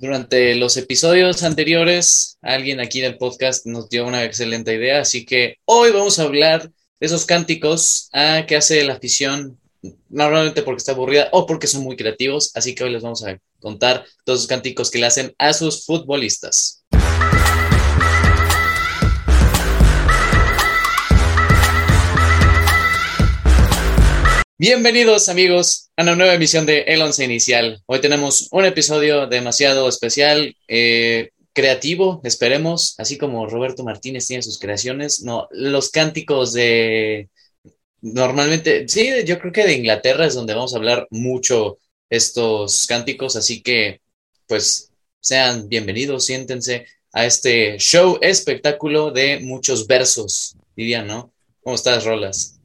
durante los episodios anteriores, alguien aquí del podcast nos dio una excelente idea, así que hoy vamos a hablar de esos cánticos ah, que hace la afición, normalmente porque está aburrida o porque son muy creativos, así que hoy les vamos a contar todos los cánticos que le hacen a sus futbolistas. Bienvenidos amigos a una nueva emisión de El Once Inicial. Hoy tenemos un episodio demasiado especial, eh, creativo, esperemos, así como Roberto Martínez tiene sus creaciones. No, los cánticos de... Normalmente, sí, yo creo que de Inglaterra es donde vamos a hablar mucho estos cánticos, así que pues sean bienvenidos, siéntense a este show espectáculo de muchos versos, diría, ¿no? ¿Cómo estás, Rolas?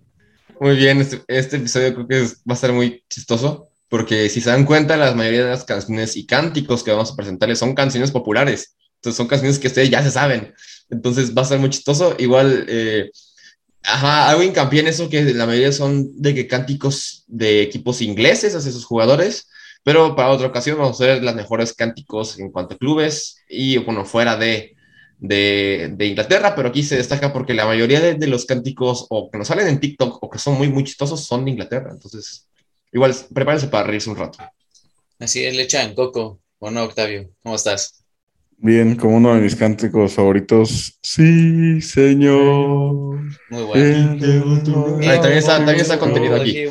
Muy bien, este, este episodio creo que va a ser muy chistoso, porque si se dan cuenta, la mayoría de las canciones y cánticos que vamos a presentarles son canciones populares. Entonces son canciones que ustedes ya se saben. Entonces va a ser muy chistoso. Igual, eh, ajá, hago hincapié en eso, que la mayoría son de que cánticos de equipos ingleses hacia sus jugadores, pero para otra ocasión vamos a ver las mejores cánticos en cuanto a clubes y, bueno, fuera de, de, Inglaterra, pero aquí se destaca porque la mayoría de, los cánticos o que nos salen en TikTok o que son muy, muy chistosos son de Inglaterra. Entonces, igual, prepárense para reírse un rato. Así es, Lechan, Coco, ¿o no, Octavio? ¿Cómo estás? Bien, como uno de mis cánticos favoritos. Sí, señor. Muy bueno. también, está, también está contenido aquí.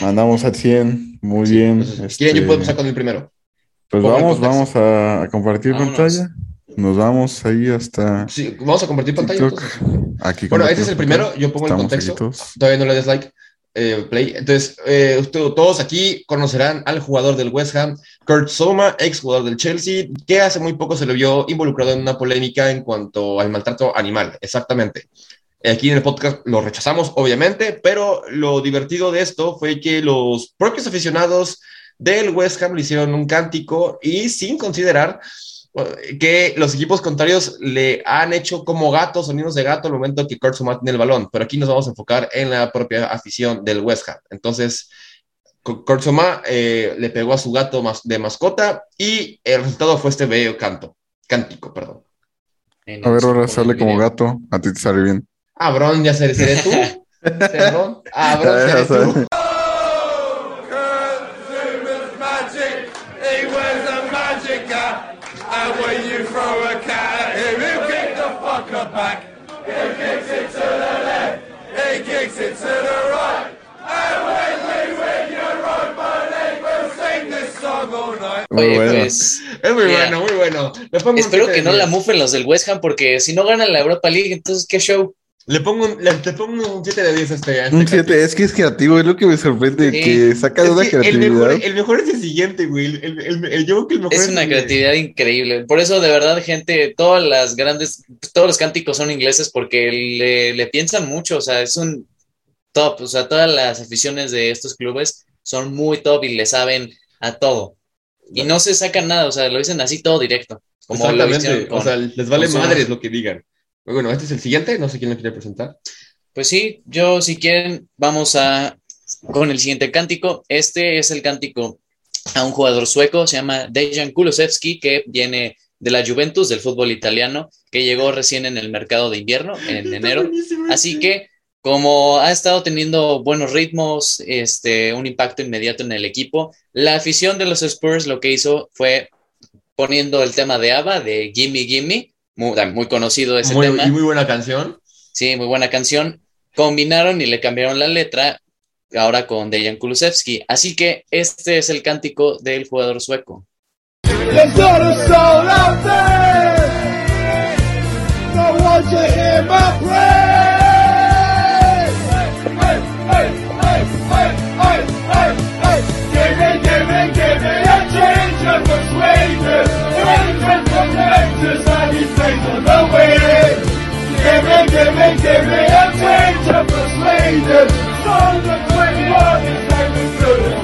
Mandamos a 100. Muy bien. ¿Quién yo puedo empezar con el primero? Pues vamos, vamos a, compartir pantalla. Nos vamos ahí hasta. Sí, vamos a compartir pantalla. Aquí bueno, este es el primero. Yo pongo el contexto. Todavía no le des like. Eh, play. Entonces, eh, todos aquí conocerán al jugador del West Ham, Kurt Soma, ex jugador del Chelsea, que hace muy poco se le vio involucrado en una polémica en cuanto al maltrato animal. Exactamente. Aquí en el podcast lo rechazamos, obviamente, pero lo divertido de esto fue que los propios aficionados del West Ham le hicieron un cántico y sin considerar que los equipos contrarios le han hecho como gatos, sonidos de gato al momento que Kurt tiene el balón, pero aquí nos vamos a enfocar en la propia afición del West Ham. Entonces, Kurt eh, le pegó a su gato de mascota y el resultado fue este bello canto, cántico, perdón. A ver, ahora sale como gato, a ti te sale bien. Ah, Bron, ya seré, seré tú. Ah, Bron, seré tú. Oye, pues. Es muy bueno, muy bueno. Espero que no la mufen los del West Ham, porque si no ganan la Europa League, entonces, ¿qué show? Le pongo un, le, pongo un 7 de 10 a este. este un 7, es que es creativo, es lo que me sorprende, que saca de una creatividad. El mejor, es el siguiente, güey. El, el, el, yo que el mejor es, una creatividad increíble. Por eso, de verdad, gente, todas las grandes, todos los cánticos son ingleses porque le, le piensan mucho, o sea, es un top, o sea, todas las aficiones de estos clubes son muy top y le saben a todo. Y no se sacan nada, o sea, lo dicen así todo directo. Como Exactamente, o sea, les vale madres lo que digan. Bueno, este es el siguiente, no sé quién lo quiere presentar. Pues sí, yo si quieren vamos a con el siguiente cántico. Este es el cántico a un jugador sueco, se llama Dejan Kulusevski, que viene de la Juventus, del fútbol italiano, que llegó recién en el mercado de invierno, en enero. Así que como ha estado teniendo buenos ritmos, este, un impacto inmediato en el equipo, la afición de los Spurs lo que hizo fue poniendo el tema de ABBA, de Gimme Gimme, muy, conocido ese tema. Y muy buena canción. Sí, muy buena canción. Combinaron y le cambiaron la letra ahora con Dejan Kulusevski. Así que este es el cántico del jugador sueco. Give me, give me a change of persuasion. Song of 21 is like a good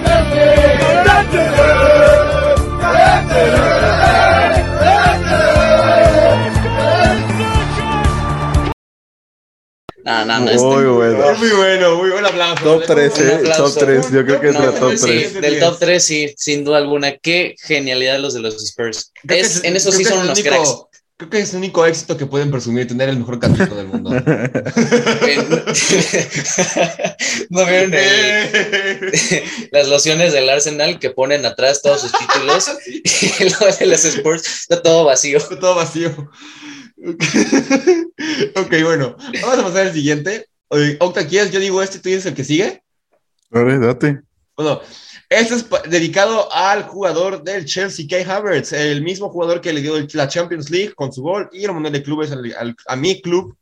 No, no, no. Muy bueno. muy bueno, muy buen aplauso. Top 3, ¿eh? Top 3, yo creo que es la top 3. del top 3, sí, sin duda alguna. Qué genialidad los de los Spurs. Es, en eso sí son unos cracks. Creo que es el único éxito que pueden presumir, tener el mejor cantito del mundo. ¿No vieron las lociones del Arsenal que ponen atrás todos sus títulos? y lo de los Spurs está todo vacío. Está todo vacío. ok, bueno, vamos a pasar al siguiente. Octa, ¿quieres? Yo digo este, tú dices el que sigue. Vale, date. Bueno, este es dedicado al jugador del Chelsea, Kay Havertz, el mismo jugador que le dio la Champions League con su gol y el Mundial de Clubes a mi club.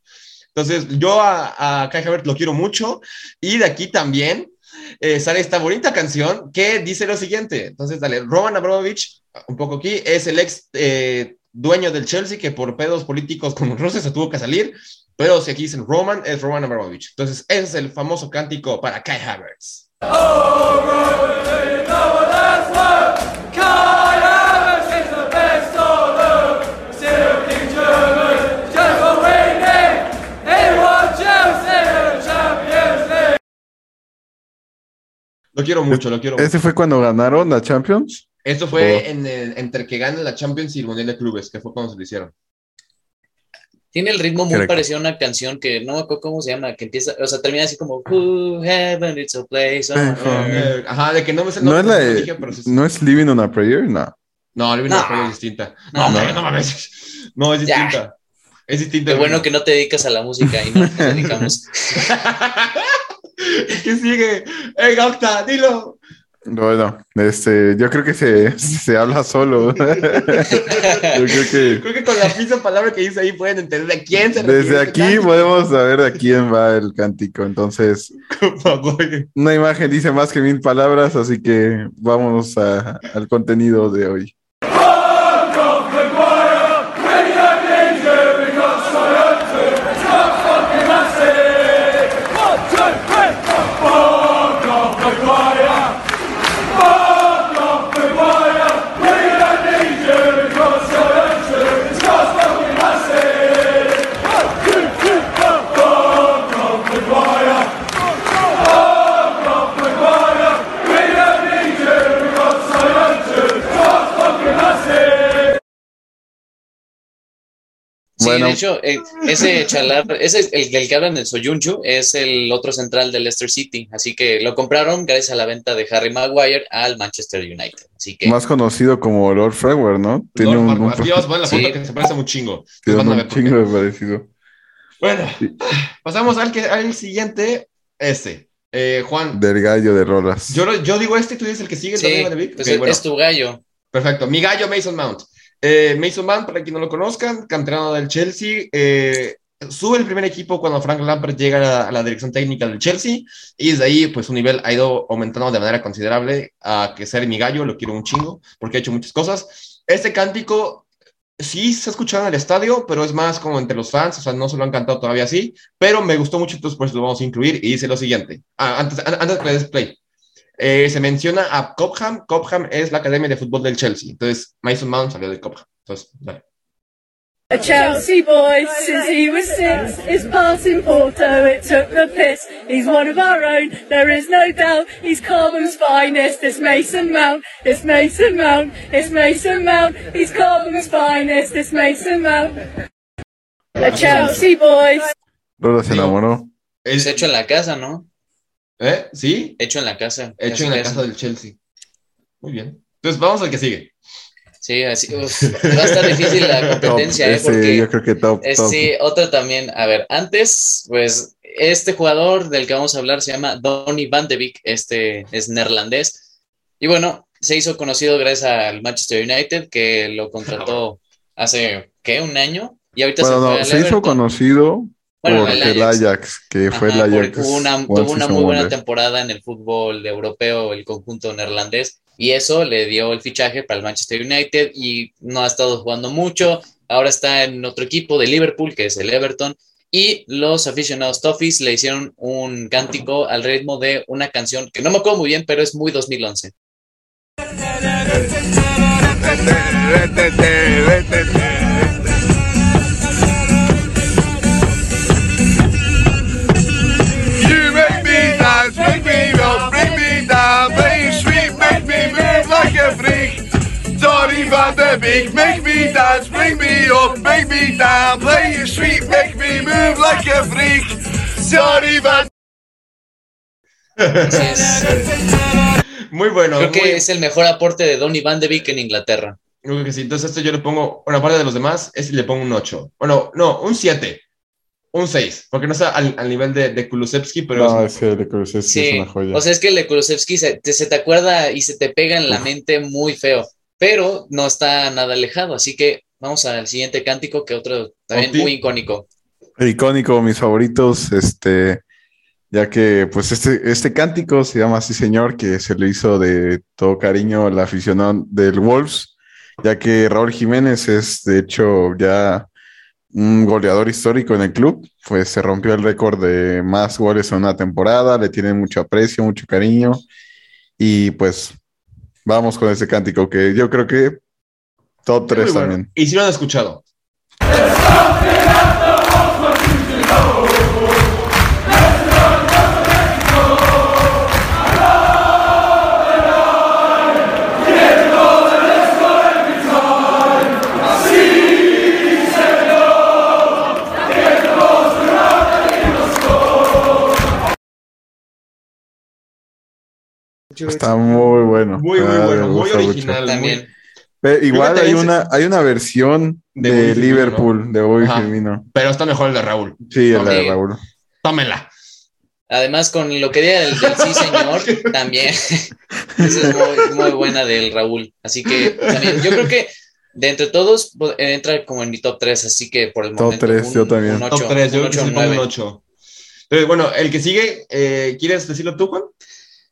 Entonces, yo a, a Kai Havertz lo quiero mucho y de aquí también eh, sale esta bonita canción que dice lo siguiente. Entonces, dale, Roman Abramovich, un poco aquí, es el ex eh, dueño del Chelsea que por pedos políticos con Rusia se tuvo que salir, pero si aquí dicen Roman, es Roman Abramovich. Entonces, ese es el famoso cántico para Kai Havertz. Lo quiero mucho, lo quiero ¿Ese fue cuando ganaron la Champions? Esto fue en entre que ganan la Champions y el Mundial de Clubes, que fue cuando se lo hicieron. Tiene el ritmo muy parecido a una canción que no me acuerdo cómo se llama, que empieza, o sea, termina así como Who heaven it's a place. Ajá, de que no me sé. No, es, la, no es Living on a Prayer, no. No, Living on a Prayer es distinta. No, no, no, mames. No, es distinta. Es distinta. Qué bueno que no te dedicas a la música y no te dedicamos. ¿Qué sigue? ¡Ey, Octa, dilo! Bueno, este, yo creo que se, se habla solo. yo creo que... creo que con la misma palabra que dice ahí pueden entender de quién se Desde aquí podemos saber a quién va el cántico. Entonces, una imagen dice más que mil palabras, así que vamos a, al contenido de hoy. Sí, de hecho, eh, ese chalar, ese el, el que hablan de Soyunchu, es el otro central del Leicester City, así que lo compraron gracias a la venta de Harry Maguire al Manchester United. Así que... Más conocido como Lord Fragware, ¿no? Tiene un, un... Aquí vas a la foto que se parece un chingo. Tiene un chingo de parecido. Bueno, pasamos al, que, al siguiente, este. Eh, Juan. Del gallo de rolas. Yo, yo digo este, tú dices el que sigue. Sí, pues es tu gallo. Perfecto. Mi gallo Mason Mount. Eh, Mason Mount, para quien no lo conozcan, canterano del Chelsea, eh, sube el primer equipo cuando Frank Lampard llega a la, dirección técnica del Chelsea y desde ahí pues su nivel ha ido aumentando de manera considerable a que ser mi gallo, lo quiero un chingo porque ha hecho muchas cosas. Este cántico sí se ha escuchado en el estadio, pero es más como entre los fans, o sea, no se lo han cantado todavía así, pero me gustó mucho, entonces por eso lo vamos a incluir y dice lo siguiente. Ah, antes, antes de play. Eh, se menciona a Cobham. Cobham es la academia de fútbol del Chelsea. Entonces, Mason Mount salió de Cobham. Entonces, dale. A Chelsea boy since he was six. His passing Porto, it took the piss. He's one of our own, there is no doubt. He's Cobham's finest. It's Mason Mount. It's Mason Mount. It's Mason Mount. He's Cobham's finest. It's Mason Mount. A Chelsea boy. Lola se enamoró. Es hecho en la casa, ¿no? ¿Eh? ¿Sí? Hecho en la casa. Hecho en la casa del Chelsea. Muy bien. Entonces vamos al que sigue. Sí, así, va a estar difícil la competencia, ¿eh? Porque yo creo que top, Sí, otro también. A ver, antes, pues, este jugador del que vamos a hablar se llama Donny Van de Beek, este es neerlandés. Y bueno, se hizo conocido gracias al Manchester United, que lo contrató hace, ¿qué? ¿Un año? Y ahorita se, no, se hizo conocido bueno, el Ajax, que fue el Ajax. Tuvo una, tuvo una muy buena temporada en el fútbol europeo, el conjunto neerlandés, y eso le dio el fichaje para el Manchester United y no ha estado jugando mucho. Ahora está en otro equipo de Liverpool, que es el Everton, y los aficionados Toffees le hicieron un cántico al ritmo de una canción que no me acuerdo muy bien, pero es muy 2011. Make me dance, bring me up, make me down, play your sweet, make me move like a freak. Johnny Van. Muy bueno. Creo que es el mejor aporte de Donny Van de Beek en Inglaterra. Creo que sí. Entonces, esto yo le pongo, bueno, aparte de los demás, este le pongo un 8. Bueno, no, un 7 un 6, porque no está al, nivel de, de, Kulusevski, pero... No, es, que de Kulusevski es una joya. O sea, es que el de Kulusevski se te acuerda y se te pega en la mente muy feo, pero no está nada alejado, así que vamos al siguiente cántico, que otro también muy icónico. Icónico, mis favoritos, este, ya que pues este, este cántico se llama así señor, que se le hizo de todo cariño a la afición del Wolves, ya que Raúl Jiménez es de hecho ya un goleador histórico en el club, pues se rompió el récord de más goles en una temporada, le tienen mucho aprecio, mucho cariño. Y pues vamos con ese cántico que yo creo que top 3 también. Y si lo han escuchado. Está muy bueno. Muy, muy bueno, muy original. También. igual hay una, hay una versión de, Liverpool, de Bobby Firmino. Pero está mejor el de Raúl. Sí, el de Raúl. Tómela. Además, con lo que diga del, sí señor, también. Esa es muy, muy, buena del Raúl. Así que también, yo creo que de entre todos pues, entra como en mi top 3, así que por el top momento. Top 3, yo también. top 3, yo creo que un 8. Entonces, bueno, el que sigue, eh, ¿quieres decirlo tú, Juan?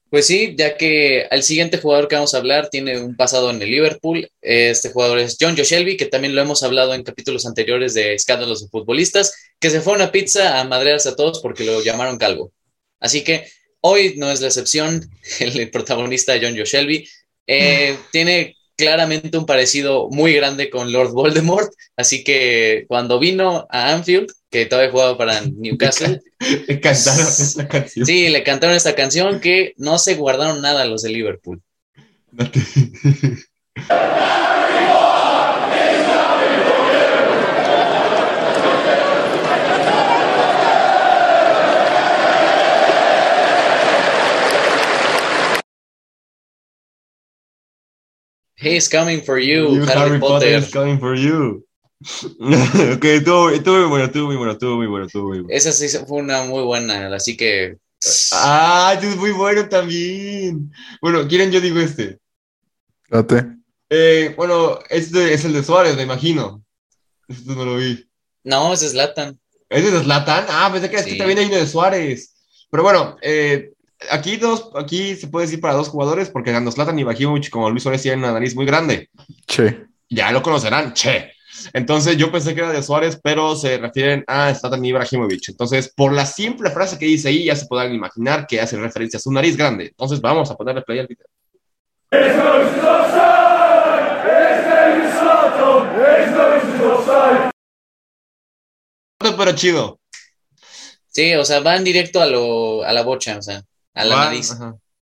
Pues sí, ya que el siguiente jugador que vamos a hablar tiene un pasado en el Liverpool. Este jugador es John Joe Shelby, que también lo hemos hablado en capítulos anteriores de escándalos de futbolistas, que se fue a una pizza a madrearse a todos porque lo llamaron calvo. Así que hoy no es la excepción, el protagonista John Joe Shelby eh, tiene claramente un parecido muy grande con Lord Voldemort, así que cuando vino a Anfield que todavía jugaba para Newcastle. le cantaron esta canción. Sí, le cantaron esta canción que no se guardaron nada los de Liverpool. He's coming for you, Harry, Potter. is coming for you. ok, estuvo, estuvo, muy bueno, estuvo muy bueno, estuvo muy bueno, estuvo muy bueno. Esa sí fue una muy buena, así que. Ah, es muy bueno también. Bueno, ¿quieren yo digo este? Date. Eh, bueno, este es el de Suárez, me imagino. Este no lo vi. No, ese es Latan. ¿Ese es Latan? Ah, pensé que, sí. que también hay uno de Suárez. Pero bueno, eh, aquí dos, aquí se puede decir para dos jugadores, porque tanto Zlatan y Ibrahimovic como Luis Suárez tienen una nariz muy grande. Che. Ya lo conocerán, che. Entonces yo pensé que era de Suárez, pero se refieren a Zlatan Ibrahimovic. Entonces, por la simple frase que dice ahí, ya se podrán imaginar que hace referencia a su nariz grande. Entonces, vamos a ponerle play al video. Pero chido. Sí, o sea, van directo a, lo, a la bocha, o sea, a la nariz.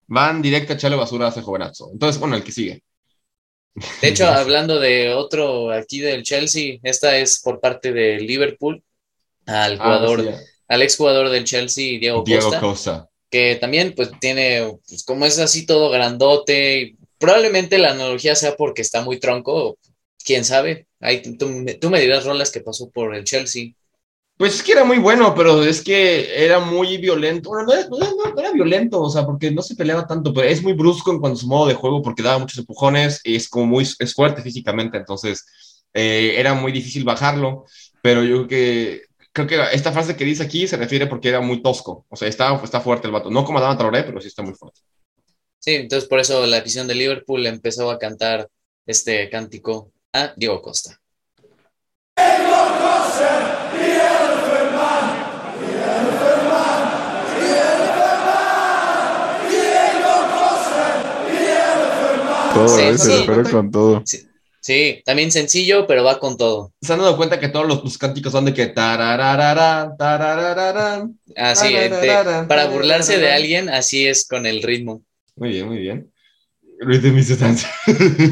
Van directo a echarle basura a ese jovenazo. Entonces, bueno, el que sigue. De hecho, hablando de otro aquí del Chelsea, esta es por parte de Liverpool, al ah, jugador, al exjugador del Chelsea, Diego, Diego Costa, que también pues tiene, pues, como es así todo grandote, probablemente la analogía sea porque está muy tronco, quién sabe, Ahí, tú, tú me dirás rolas que pasó por el Chelsea. Pues es que era muy bueno, pero es que era muy violento. Bueno, no era, violento, o sea, porque no se peleaba tanto, pero es muy brusco en cuanto a su modo de juego porque daba muchos empujones y es como muy es fuerte físicamente, entonces eh, era muy difícil bajarlo. Pero yo creo que creo que esta frase que dice aquí se refiere porque era muy tosco, o sea, está, está fuerte el vato. No como Adama Traoré, pero sí está muy fuerte. Sí, entonces por eso la afición de Liverpool empezó a cantar este cántico a Diego Costa. Todo, sí, pero con todo. Sí, también sencillo, pero va con todo. Se han dado cuenta que todos los, cánticos son de que tarararara, Así, para burlarse de alguien, así es con el ritmo. Muy bien, muy bien. Luis de mi sustancia.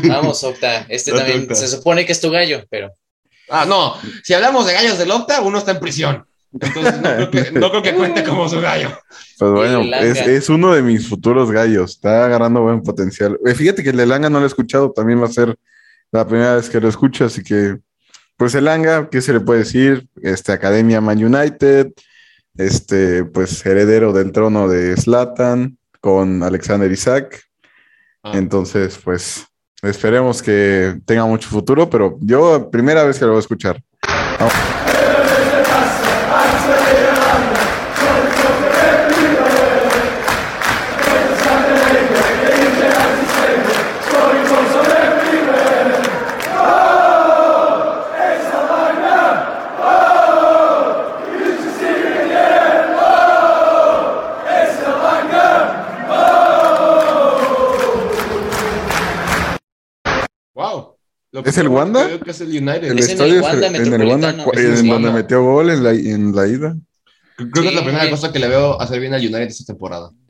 Vamos, Octa. Este también se supone que es tu gallo, pero. Ah, no. Si hablamos de gallos del Octa, uno está en prisión. Entonces no creo que, cuente como su gallo. Pues bueno, es, uno de mis futuros gallos. Está agarrando buen potencial. Eh, fíjate que el de Langa no lo he escuchado. También va a ser la primera vez que lo escucho. Así que, pues el Langa, ¿qué se le puede decir? Este, Academia Man United. Este, pues heredero del trono de Slatan con Alexander Isaac. Ah. Entonces, pues esperemos que tenga mucho futuro, pero yo primera vez que lo voy a escuchar. ¿Es el Wanda? Creo que es el United. El estadio el Wanda, en el Wanda, en donde metió gol en la, en la ida. Creo que es la primera cosa que le veo hacer bien al United esta temporada.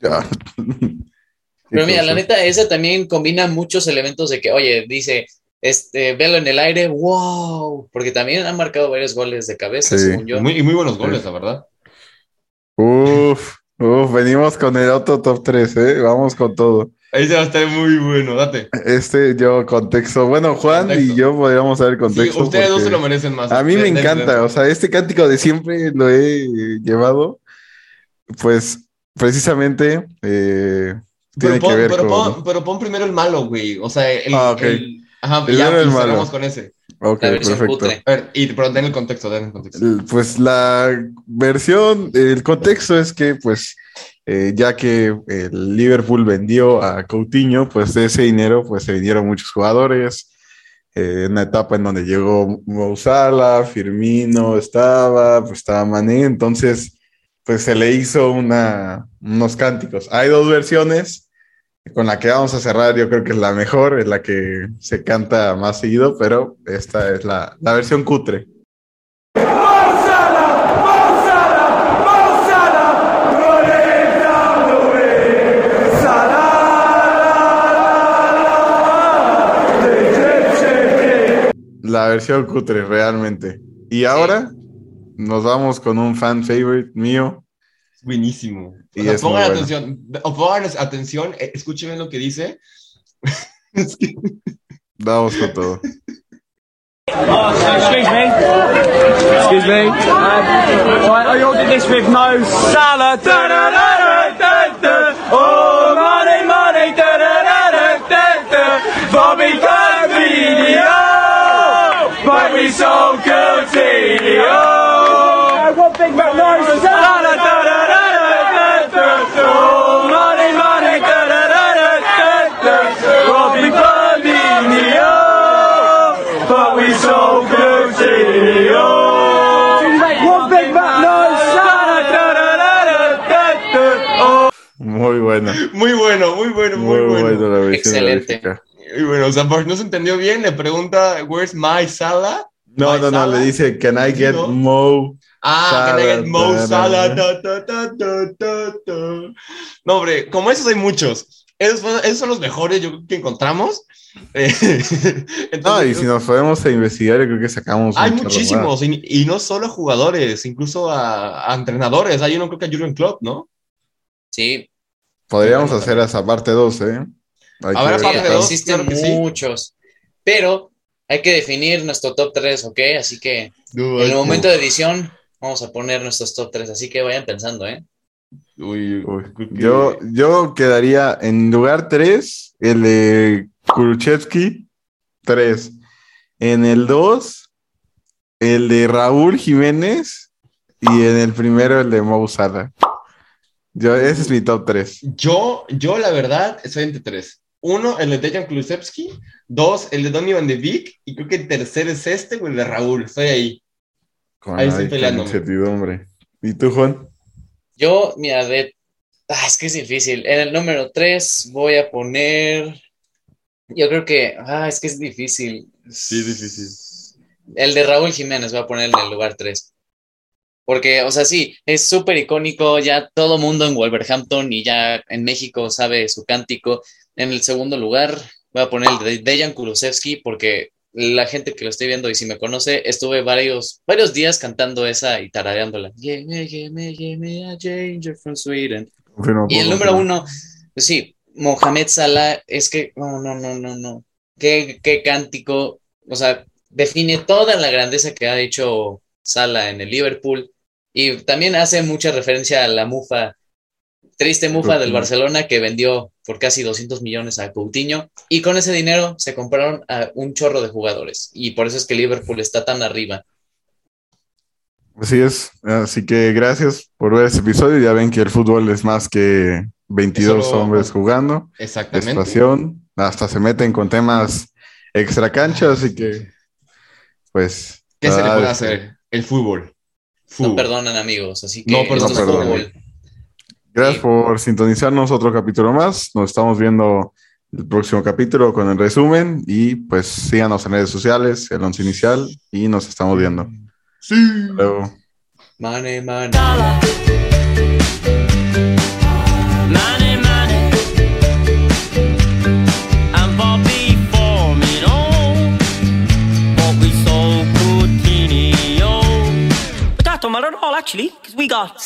Pero mira, la neta, esa también combina muchos elementos de que, oye, dice, este, velo en el aire, wow, porque también han marcado varios goles de cabeza, según yo. Muy, y muy buenos goles, la verdad. Uf, uf, venimos con el auto top 3, ¿eh? Vamos con todo. Ahí se va a estar muy bueno, date. Este, yo, contexto. Bueno, Juan y yo podríamos saber contexto. Sí, ustedes dos se lo merecen más. A mí me encanta, o sea, este cántico de siempre lo he llevado, pues, precisamente, eh, tiene pero que ver pero con... Pon, pero pon primero el malo, güey, o sea, el... Ah, ok. El, ajá, ya, el pues, malo. con ese. Ok, perfecto. A ver, y, pero den el contexto, den el contexto. Pues la versión, el contexto es que, pues, eh, ya que el Liverpool vendió a Coutinho, pues de ese dinero pues se vinieron muchos jugadores. Eh, una etapa en donde llegó Mo Firmino estaba, pues estaba Mané, entonces pues se le hizo una, unos cánticos. Hay dos versiones, con la que vamos a cerrar yo creo que es la mejor, es la que se canta más seguido, pero esta es la, la versión cutre. La versión cutre, realmente. Y ahora nos vamos con un fan favorite mío. Buenísimo. Y pongan atención, pongan atención, eh, escuchen lo que dice. Vamos con todo. Oh, excuse me. Excuse me. Um, right, I ordered this with no salad. Da, da, da, da, da, Oh, guilty. One big Mac noise. Da, da, da, da, da, da, da, da. Money, money. Da, da, da, da, da, da. Bobby Video. But we so guilty. One big Mac noise. Da, da, da, da, da, da, da. Muy bueno. Muy bueno, muy bueno, muy, muy bueno. bueno la Excelente. Y bueno, o sea, por si no se entendió bien, le pregunta, ¿Where's my salad? No, no, no, le dice, can I get No. Mo? Ah, can I get Mo Salad, da, Ta, ta, ta, ta, ta, ta. No, hombre, como esos hay muchos. Esos, esos son los mejores, yo creo que encontramos. Eh, entonces, No, y si nos podemos investigar, yo creo que sacamos. hay muchísimos, y, y no solo a jugadores, incluso a, a entrenadores. Hay uno creo que a Jurgen Klopp, ¿no? Sí. Podríamos hacer esa parte 2, ¿eh? Hay Habrá que- parte sí, dos, existen claro que sí. muchos. Pero hay que definir nuestro top 3, ¿ok? Así que en el Uy, momento de edición vamos a poner nuestros top 3, así que vayan pensando, ¿eh? uy, Uy, Yo, yo quedaría en lugar 3, el de Kuruchevsky, 3. En el 2, el de Raúl Jiménez. Y en el primero, el de Mo Salah. Yo, ese es mi top 3. Yo, yo la verdad, estoy entre tres. Uno, el de Dejan Kulusevski. Dos, el de Donny Van de Beek. Y creo que el tercer es este o el de Raúl. Estoy ahí. Con, Ahí estoy peleándome. incertidumbre. ¿Y tú, Juan? Yo, mira, de... ah, es que es difícil. En el número 3 voy a poner... Yo creo que... Ah, es que es difícil. Sí, difícil. El de Raúl Jiménez voy a poner en el lugar 3. Porque, o sea, sí, es súper icónico, ya todo mundo en Wolverhampton y ya en México sabe su cántico, En el segundo lugar, voy a poner el de Dejan Kulusevski porque la gente que lo estoy viendo y si me conoce, estuve varios, varios días cantando esa y tarareándola. from Sweden. y el número uno, pues sí, Mohamed Salah, es que, no, no, no, no, no. Qué, qué cántico, o sea, define toda la grandeza que ha hecho Salah en el Liverpool y también hace mucha referencia a la mufa Triste mufa del Barcelona que vendió por casi 200 millones a Coutinho y con ese dinero se compraron a un chorro de jugadores y por eso es que Liverpool está tan arriba. Así es, así que gracias por ver este episodio. Ya ven que el fútbol es más que 22 hombres jugando. Exactamente. hasta se meten con temas extra cancha, así que pues... ¿Qué se le puede hacer? El fútbol. No perdonan amigos, así que no, perdón, Gracias por sintonizarnos otro capítulo más. Nos estamos viendo el próximo capítulo con el resumen y pues síganos en redes sociales, el once inicial y nos estamos viendo. Sí. Luego. Money, money. At all, actually, because we got.